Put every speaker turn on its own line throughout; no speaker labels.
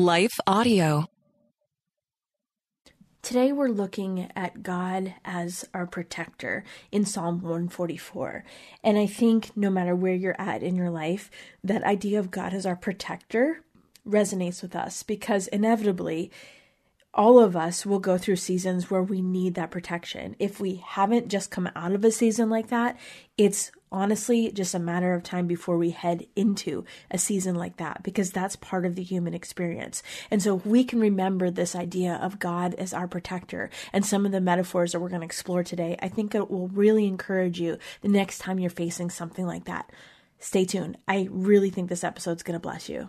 Life Audio.
Today we're looking at God as our protector in Psalm 144. And I think no matter where you're at in your life, that idea of God as our protector resonates with us because inevitably all of us will go through seasons where we need that protection. If we haven't just come out of a season like that, it's honestly just a matter of time before we head into a season like that because that's part of the human experience. And so we can remember this idea of God as our protector and some of the metaphors that we're going to explore today. I think it will really encourage you the next time you're facing something like that. Stay tuned. I really think this episode's going to bless you.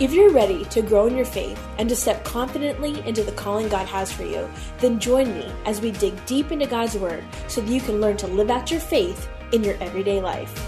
If you're ready to grow in your faith and to step confidently into the calling God has for you, then join me as we dig deep into God's Word so that you can learn to live out your faith in your everyday life.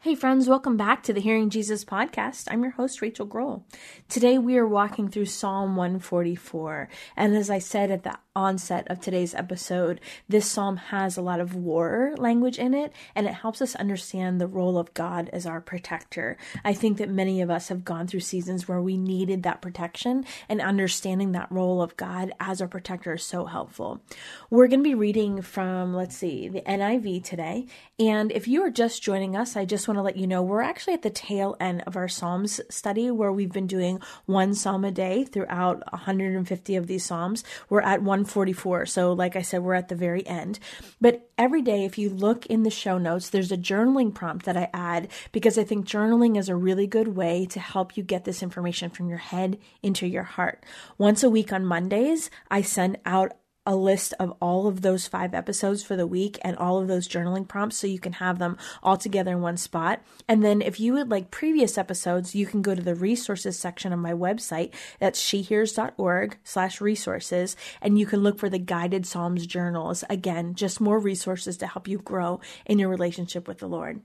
Hey, friends, welcome back to the Hearing Jesus podcast. I'm your host, Rachel Grohl. Today we are walking through Psalm 144. And as I said at the onset of today's episode, this psalm has a lot of war language in it, and it helps us understand the role of God as our protector. I think that many of us have gone through seasons where we needed that protection, and understanding that role of God as our protector is so helpful. We're going to be reading from, let's see, the NIV today. And if you are just joining us, I just want to let you know we're actually at the tail end of our Psalms study where we've been doing one psalm a day throughout 150 of these psalms. We're at one 144. So, like I said, we're at the very end. But every day, if you look in the show notes, there's a journaling prompt that I add because I think journaling is a really good way to help you get this information from your head into your heart. Once a week on Mondays, I send out a list of all of those five episodes for the week and all of those journaling prompts so you can have them all together in one spot. And then if you would like previous episodes, you can go to the resources section of my website. That's shehears.org slash resources. And you can look for the guided Psalms journals. Again, just more resources to help you grow in your relationship with the Lord.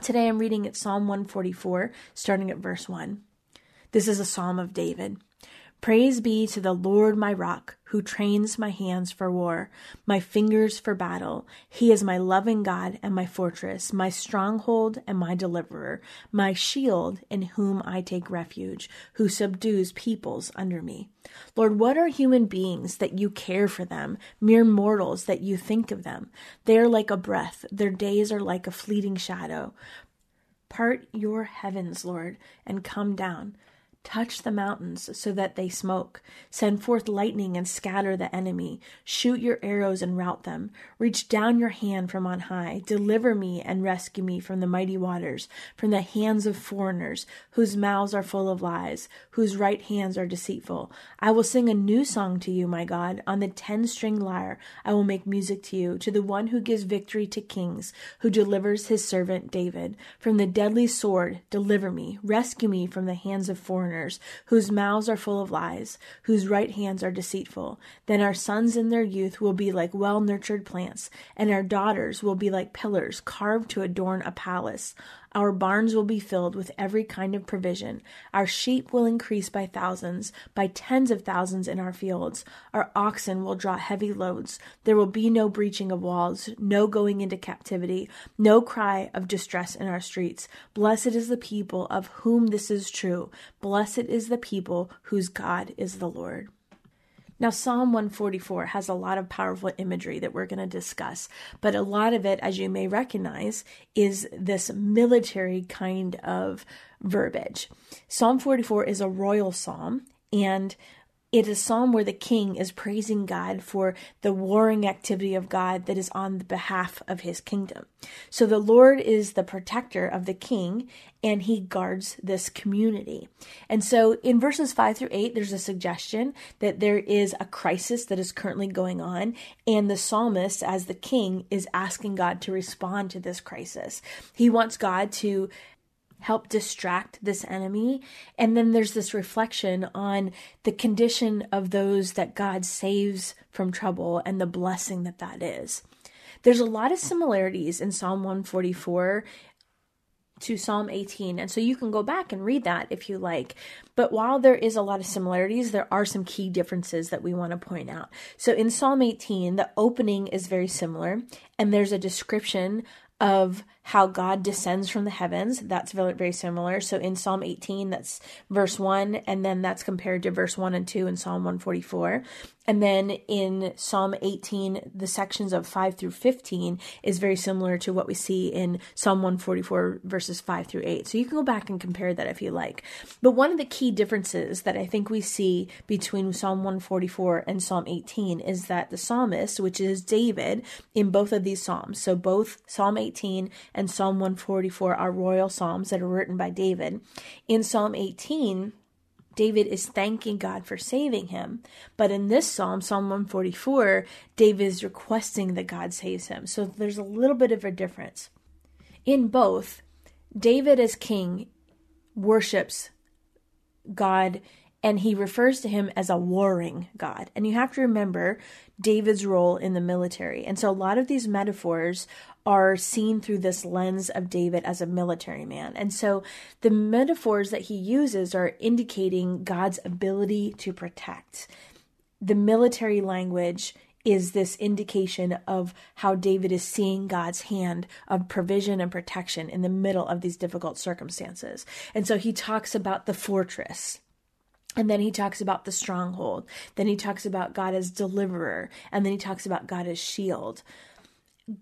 Today I'm reading at Psalm 144, starting at verse 1. This is a psalm of David. Praise be to the Lord my rock, who trains my hands for war, my fingers for battle. He is my loving God and my fortress, my stronghold and my deliverer, my shield in whom I take refuge, who subdues peoples under me. Lord, what are human beings that you care for them, mere mortals that you think of them? They are like a breath, their days are like a fleeting shadow. Part your heavens, Lord, and come down. Touch the mountains so that they smoke. Send forth lightning and scatter the enemy. Shoot your arrows and rout them. Reach down your hand from on high. Deliver me and rescue me from the mighty waters, from the hands of foreigners, whose mouths are full of lies, whose right hands are deceitful. I will sing a new song to you, my God. On the ten string lyre I will make music to you, to the one who gives victory to kings, who delivers his servant David. From the deadly sword, deliver me. Rescue me from the hands of foreigners whose mouths are full of lies, whose right hands are deceitful. Then our sons in their youth will be like well nurtured plants, and our daughters will be like pillars carved to adorn a palace. Our barns will be filled with every kind of provision. Our sheep will increase by thousands, by tens of thousands in our fields. Our oxen will draw heavy loads. There will be no breaching of walls, no going into captivity, no cry of distress in our streets. Blessed is the people of whom this is true. Blessed is the people whose God is the Lord. Now, Psalm 144 has a lot of powerful imagery that we're going to discuss, but a lot of it, as you may recognize, is this military kind of verbiage. Psalm 44 is a royal psalm, and it is a psalm where the king is praising God for the warring activity of God that is on the behalf of his kingdom. So the Lord is the protector of the king and he guards this community. And so in verses 5 through 8, there's a suggestion that there is a crisis that is currently going on, and the psalmist, as the king, is asking God to respond to this crisis. He wants God to help distract this enemy. And then there's this reflection on the condition of those that God saves from trouble and the blessing that that is. There's a lot of similarities in Psalm 144 to Psalm 18. And so you can go back and read that if you like. But while there is a lot of similarities, there are some key differences that we want to point out. So in Psalm 18, the opening is very similar, and there's a description of how God descends from the heavens. That's very, similar. So in Psalm 18, that's verse 1, and then that's compared to verse 1 and 2 in Psalm 144. And then in Psalm 18, the sections of 5 through 15 is very similar to what we see in Psalm 144, verses 5 through 8. So you can go back and compare that if you like. But one of the key differences that I think we see between Psalm 144 and Psalm 18 is that the psalmist, which is David, in both of these psalms, so both Psalm 18 and Psalm 144 are royal psalms that are written by David. In Psalm 18, David is thanking God for saving him. But in this psalm, Psalm 144, David is requesting that God saves him. So there's a little bit of a difference. In both, David as king worships God and he refers to him as a warring God. And you have to remember David's role in the military. And so a lot of these metaphors are seen through this lens of David as a military man. And so the metaphors that he uses are indicating God's ability to protect. The military language is this indication of how David is seeing God's hand of provision and protection in the middle of these difficult circumstances. And so he talks about the fortress and then he talks about the stronghold. Then he talks about God as deliverer. And then he talks about God as shield.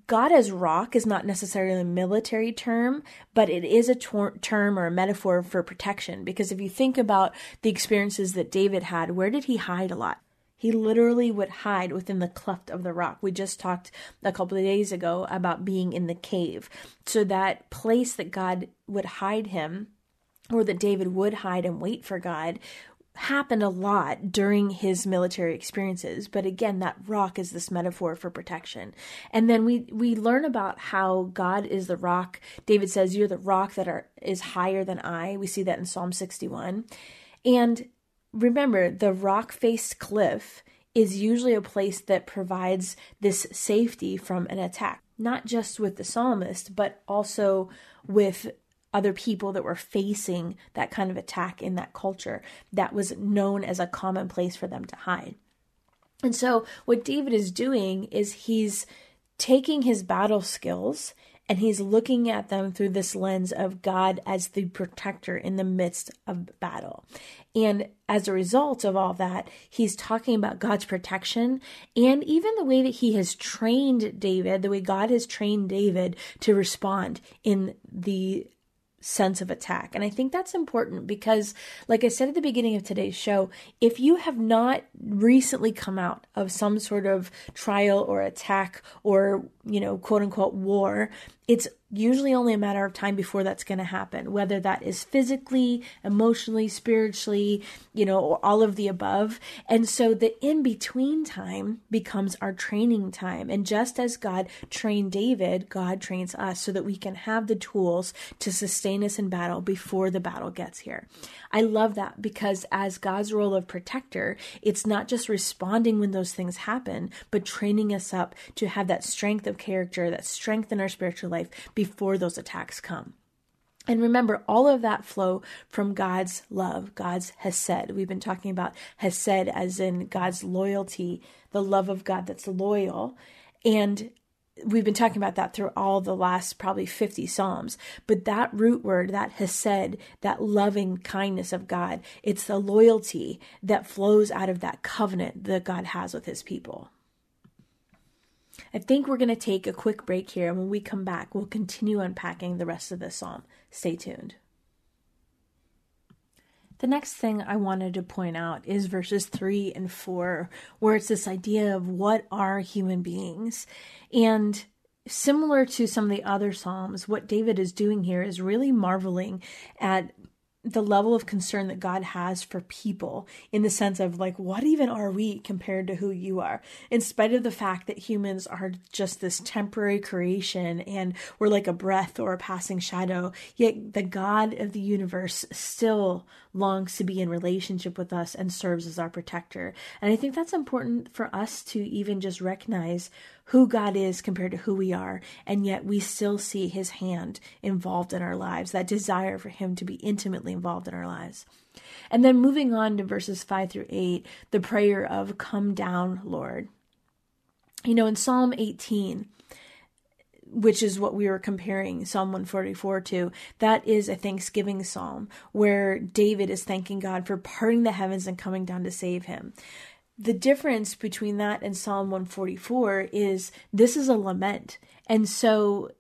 God as rock is not necessarily a military term, but it is a term or a metaphor for protection. Because if you think about the experiences that David had, where did he hide a lot? He literally would hide within the cleft of the rock. We just talked a couple of days ago about being in the cave. So that place that God would hide him, or that David would hide and wait for God, happened a lot during his military experiences but again that rock is this metaphor for protection. And then we we learn about how god is the rock. David says you're the rock that are is higher than i. We see that in psalm 61 and remember the rock faced cliff is usually a place that provides this safety from an attack not just with the psalmist but also with other people that were facing that kind of attack in that culture that was known as a common place for them to hide. And so, what David is doing is he's taking his battle skills and he's looking at them through this lens of God as the protector in the midst of battle. And as a result of all that, he's talking about God's protection and even the way that he has trained David, the way God has trained David to respond in the sense of attack. And I think that's important because, like I said at the beginning of today's show, if you have not recently come out of some sort of trial or attack or, you know, quote unquote war, it's usually only a matter of time before that's going to happen, whether that is physically, emotionally, spiritually, you know, all of the above. And so the in between time becomes our training time. And just as God trained David, God trains us so that we can have the tools to sustain us in battle before the battle gets here. I love that because as God's role of protector, it's not just responding when those things happen, but training us up to have that strength of character, that strength in our spiritual life before those attacks come. And remember, all of that flow from God's love, God's hesed. We've been talking about hesed as in God's loyalty, the love of God that's loyal. And we've been talking about that through all the last probably 50 Psalms. But that root word, that hesed, that loving kindness of God, it's the loyalty that flows out of that covenant that God has with his people. I think we're going to take a quick break here, and when we come back, we'll continue unpacking the rest of the psalm. Stay tuned. The next thing I wanted to point out is verses 3 and 4, where it's this idea of what are human beings. And similar to some of the other Psalms, what David is doing here is really marveling at the level of concern that God has for people in the sense of like, what even are we compared to who you are? In spite of the fact that humans are just this temporary creation and we're like a breath or a passing shadow, yet the God of the universe still longs to be in relationship with us and serves as our protector. And I think that's important for us to even just recognize who God is compared to who we are, and yet we still see his hand involved in our lives, that desire for him to be intimately involved in our lives. And then moving on to verses 5 through 8, the prayer of, Come down, Lord. You know, in Psalm 18, which is what we were comparing Psalm 144 to. That is a thanksgiving psalm where David is thanking God for parting the heavens and coming down to save him the difference between that and Psalm 144 is this is a lament. And so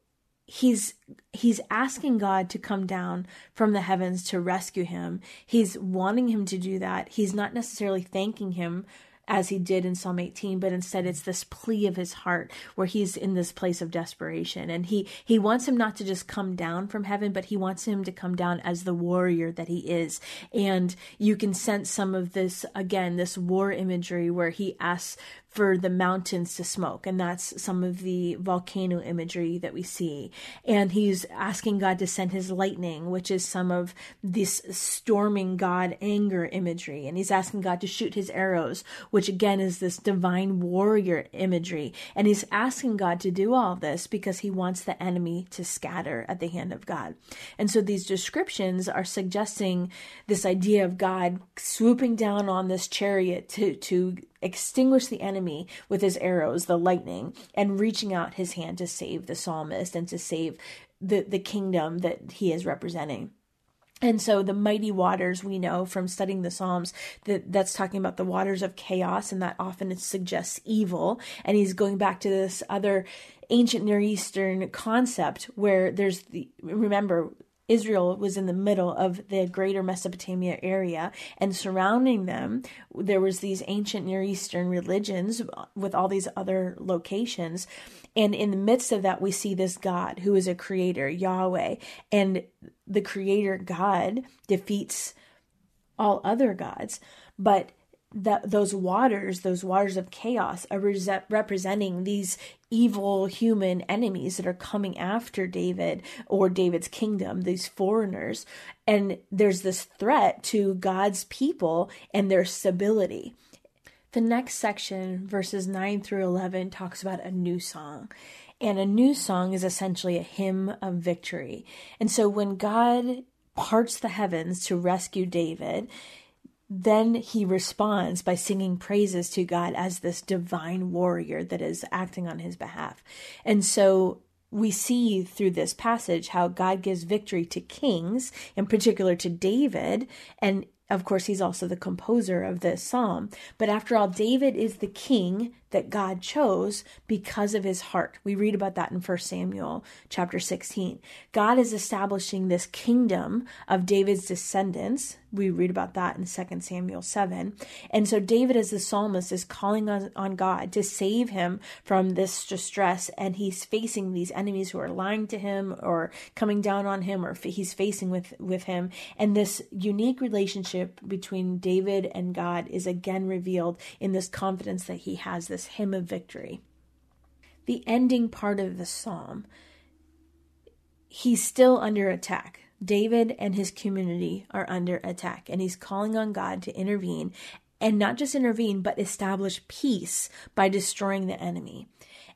he's he's asking God to come down from the heavens to rescue him. He's wanting him to do that. He's not necessarily thanking him as he did in Psalm 18, but instead it's this plea of his heart where he's in this place of desperation. And he, he wants him not to just come down from heaven, but he wants him to come down as the warrior that he is. And you can sense some of this, again, this war imagery where he asks for the mountains to smoke. And that's some of the volcano imagery that we see. And he's asking God to send his lightning, which is some of this storming God anger imagery. And he's asking God to shoot his arrows, which again is this divine warrior imagery. And he's asking God to do all this because he wants the enemy to scatter at the hand of God. And so these descriptions are suggesting this idea of God swooping down on this chariot to, to extinguish the enemy with his arrows, the lightning, and reaching out his hand to save the psalmist and to save the, the kingdom that he is representing. And so the mighty waters we know from studying the Psalms that that's talking about the waters of chaos and that often it suggests evil. And he's going back to this other ancient Near Eastern concept where there's the remember Israel was in the middle of the greater Mesopotamia area, and surrounding them, there was these ancient Near Eastern religions with all these other locations. And in the midst of that, we see this God who is a creator, Yahweh, and the creator God defeats all other gods. But that those waters, those waters of chaos, are re- representing these evil human enemies that are coming after David or David's kingdom, these foreigners. And there's this threat to God's people and their stability. The next section, verses 9 through 11, talks about a new song. And a new song is essentially a hymn of victory. And so when God parts the heavens to rescue David, then he responds by singing praises to God as this divine warrior that is acting on his behalf. And so we see through this passage how God gives victory to kings, in particular to David, and of course, he's also the composer of this psalm. But after all, David is the king that God chose because of his heart. We read about that in 1 Samuel chapter 16. God is establishing this kingdom of David's descendants. We read about that in 2 Samuel 7. And so David, as the psalmist, is calling on, on God to save him from this distress. And he's facing these enemies who are lying to him or coming down on him or he's facing with, with him. And this unique relationship between David and God is again revealed in this confidence that he has, this this hymn of victory. The ending part of the psalm, he's still under attack. David and his community are under attack, and he's calling on God to intervene and not just intervene, but establish peace by destroying the enemy.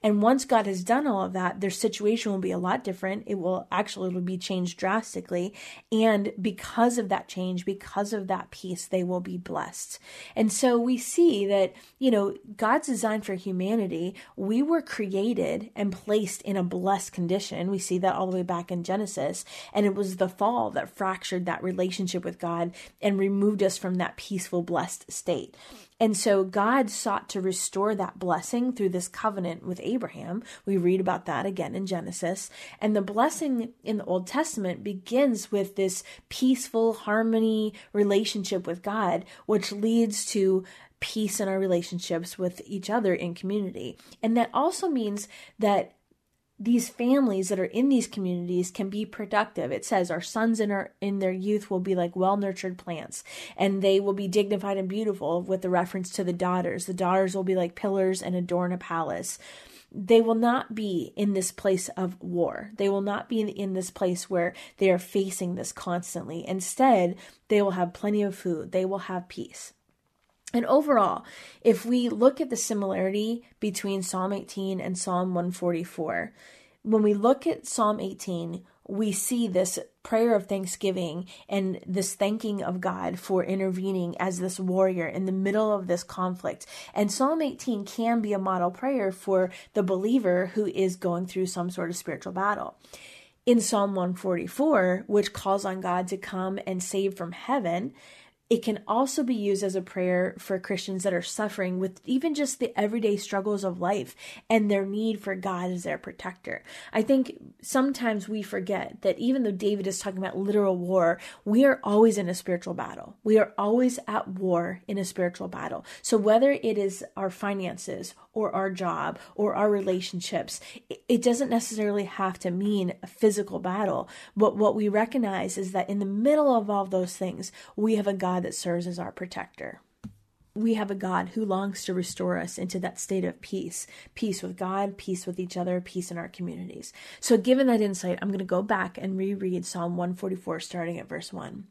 And once God has done all of that, their situation will be a lot different. It will actually will be changed drastically. And because of that change, because of that peace, they will be blessed. And so we see that, you know, God's design for humanity, we were created and placed in a blessed condition. We see that all the way back in Genesis. And it was the fall that fractured that relationship with God and removed us from that peaceful, blessed state. And so God sought to restore that blessing through this covenant with Abraham. We read about that again in Genesis. And the blessing in the Old Testament begins with this peaceful harmony relationship with God, which leads to peace in our relationships with each other in community. And that also means that these families that are in these communities can be productive. It says our sons in our in their youth will be like well-nurtured plants and they will be dignified and beautiful with the reference to the daughters. The daughters will be like pillars and adorn a palace. They will not be in this place of war. They will not be in, in this place where they are facing this constantly. Instead, they will have plenty of food. They will have peace. And overall, if we look at the similarity between Psalm 18 and Psalm 144, when we look at Psalm 18, we see this prayer of thanksgiving and this thanking of God for intervening as this warrior in the middle of this conflict. And Psalm 18 can be a model prayer for the believer who is going through some sort of spiritual battle. In Psalm 144, which calls on God to come and save from heaven, it can also be used as a prayer for Christians that are suffering with even just the everyday struggles of life and their need for God as their protector. I think sometimes we forget that even though David is talking about literal war, we are always in a spiritual battle. We are always at war in a spiritual battle. So whether it is our finances or our job or our relationships, it doesn't necessarily have to mean a physical battle. But what we recognize is that in the middle of all those things, we have a God that serves as our protector. We have a God who longs to restore us into that state of peace peace with God, peace with each other, peace in our communities. So, given that insight, I'm going to go back and reread Psalm 144, starting at verse 1.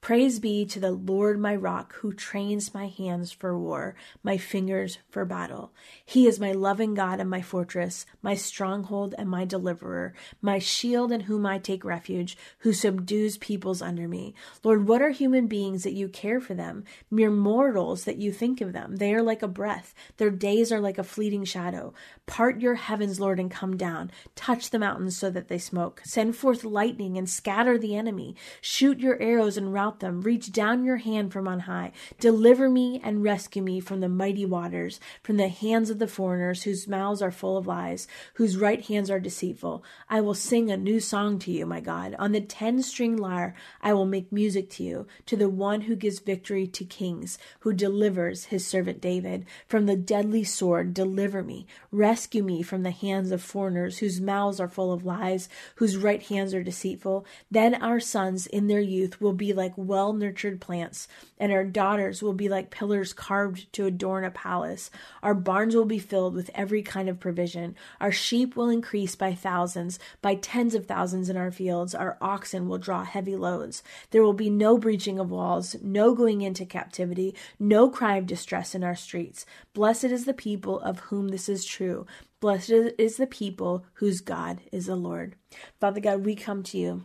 Praise be to the Lord my rock, who trains my hands for war, my fingers for battle. He is my loving God and my fortress, my stronghold and my deliverer, my shield in whom I take refuge, who subdues peoples under me. Lord, what are human beings that you care for them? Mere mortals that you think of them. They are like a breath, their days are like a fleeting shadow. Part your heavens, Lord, and come down. Touch the mountains so that they smoke. Send forth lightning and scatter the enemy. Shoot your arrows and rout them. Reach down your hand from on high. Deliver me and rescue me from the mighty waters, from the hands of the foreigners whose mouths are full of lies, whose right hands are deceitful. I will sing a new song to you, my God. On the ten string lyre, I will make music to you, to the one who gives victory to kings, who delivers his servant David. From the deadly sword, deliver me. Rescue me from the hands of foreigners whose mouths are full of lies, whose right hands are deceitful. Then our sons in their youth will be like well nurtured plants, and our daughters will be like pillars carved to adorn a palace. Our barns will be filled with every kind of provision. Our sheep will increase by thousands, by tens of thousands in our fields. Our oxen will draw heavy loads. There will be no breaching of walls, no going into captivity, no cry of distress in our streets. Blessed is the people of whom this is true. Blessed is the people whose God is the Lord. Father God, we come to you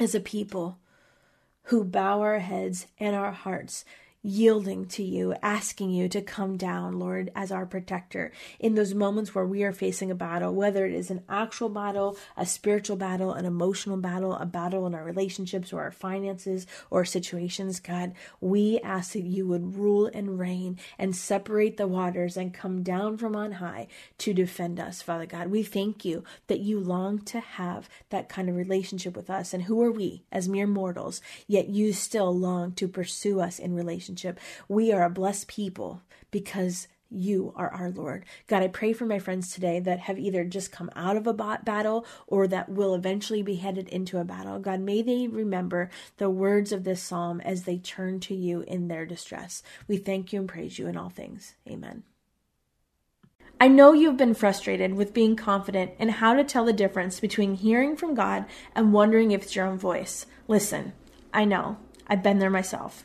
as a people who bow our heads and our hearts yielding to you, asking you to come down, Lord, as our protector in those moments where we are facing a battle, whether it is an actual battle, a spiritual battle, an emotional battle, a battle in our relationships or our finances or situations. God, we ask that you would rule and reign and separate the waters and come down from on high to defend us, Father God. We thank you that you long to have that kind of relationship with us. And who are we as mere mortals? Yet you still long to pursue us in relationship relationship. We are a blessed people because you are our Lord. God, I pray for my friends today that have either just come out of a battle or that will eventually be headed into a battle. God, may they remember the words of this psalm as they turn to you in their distress. We thank you and praise you in all things. Amen. I know you've been frustrated with being confident in how to tell the difference between hearing from God and wondering if it's your own voice. Listen, I know. I've been there myself.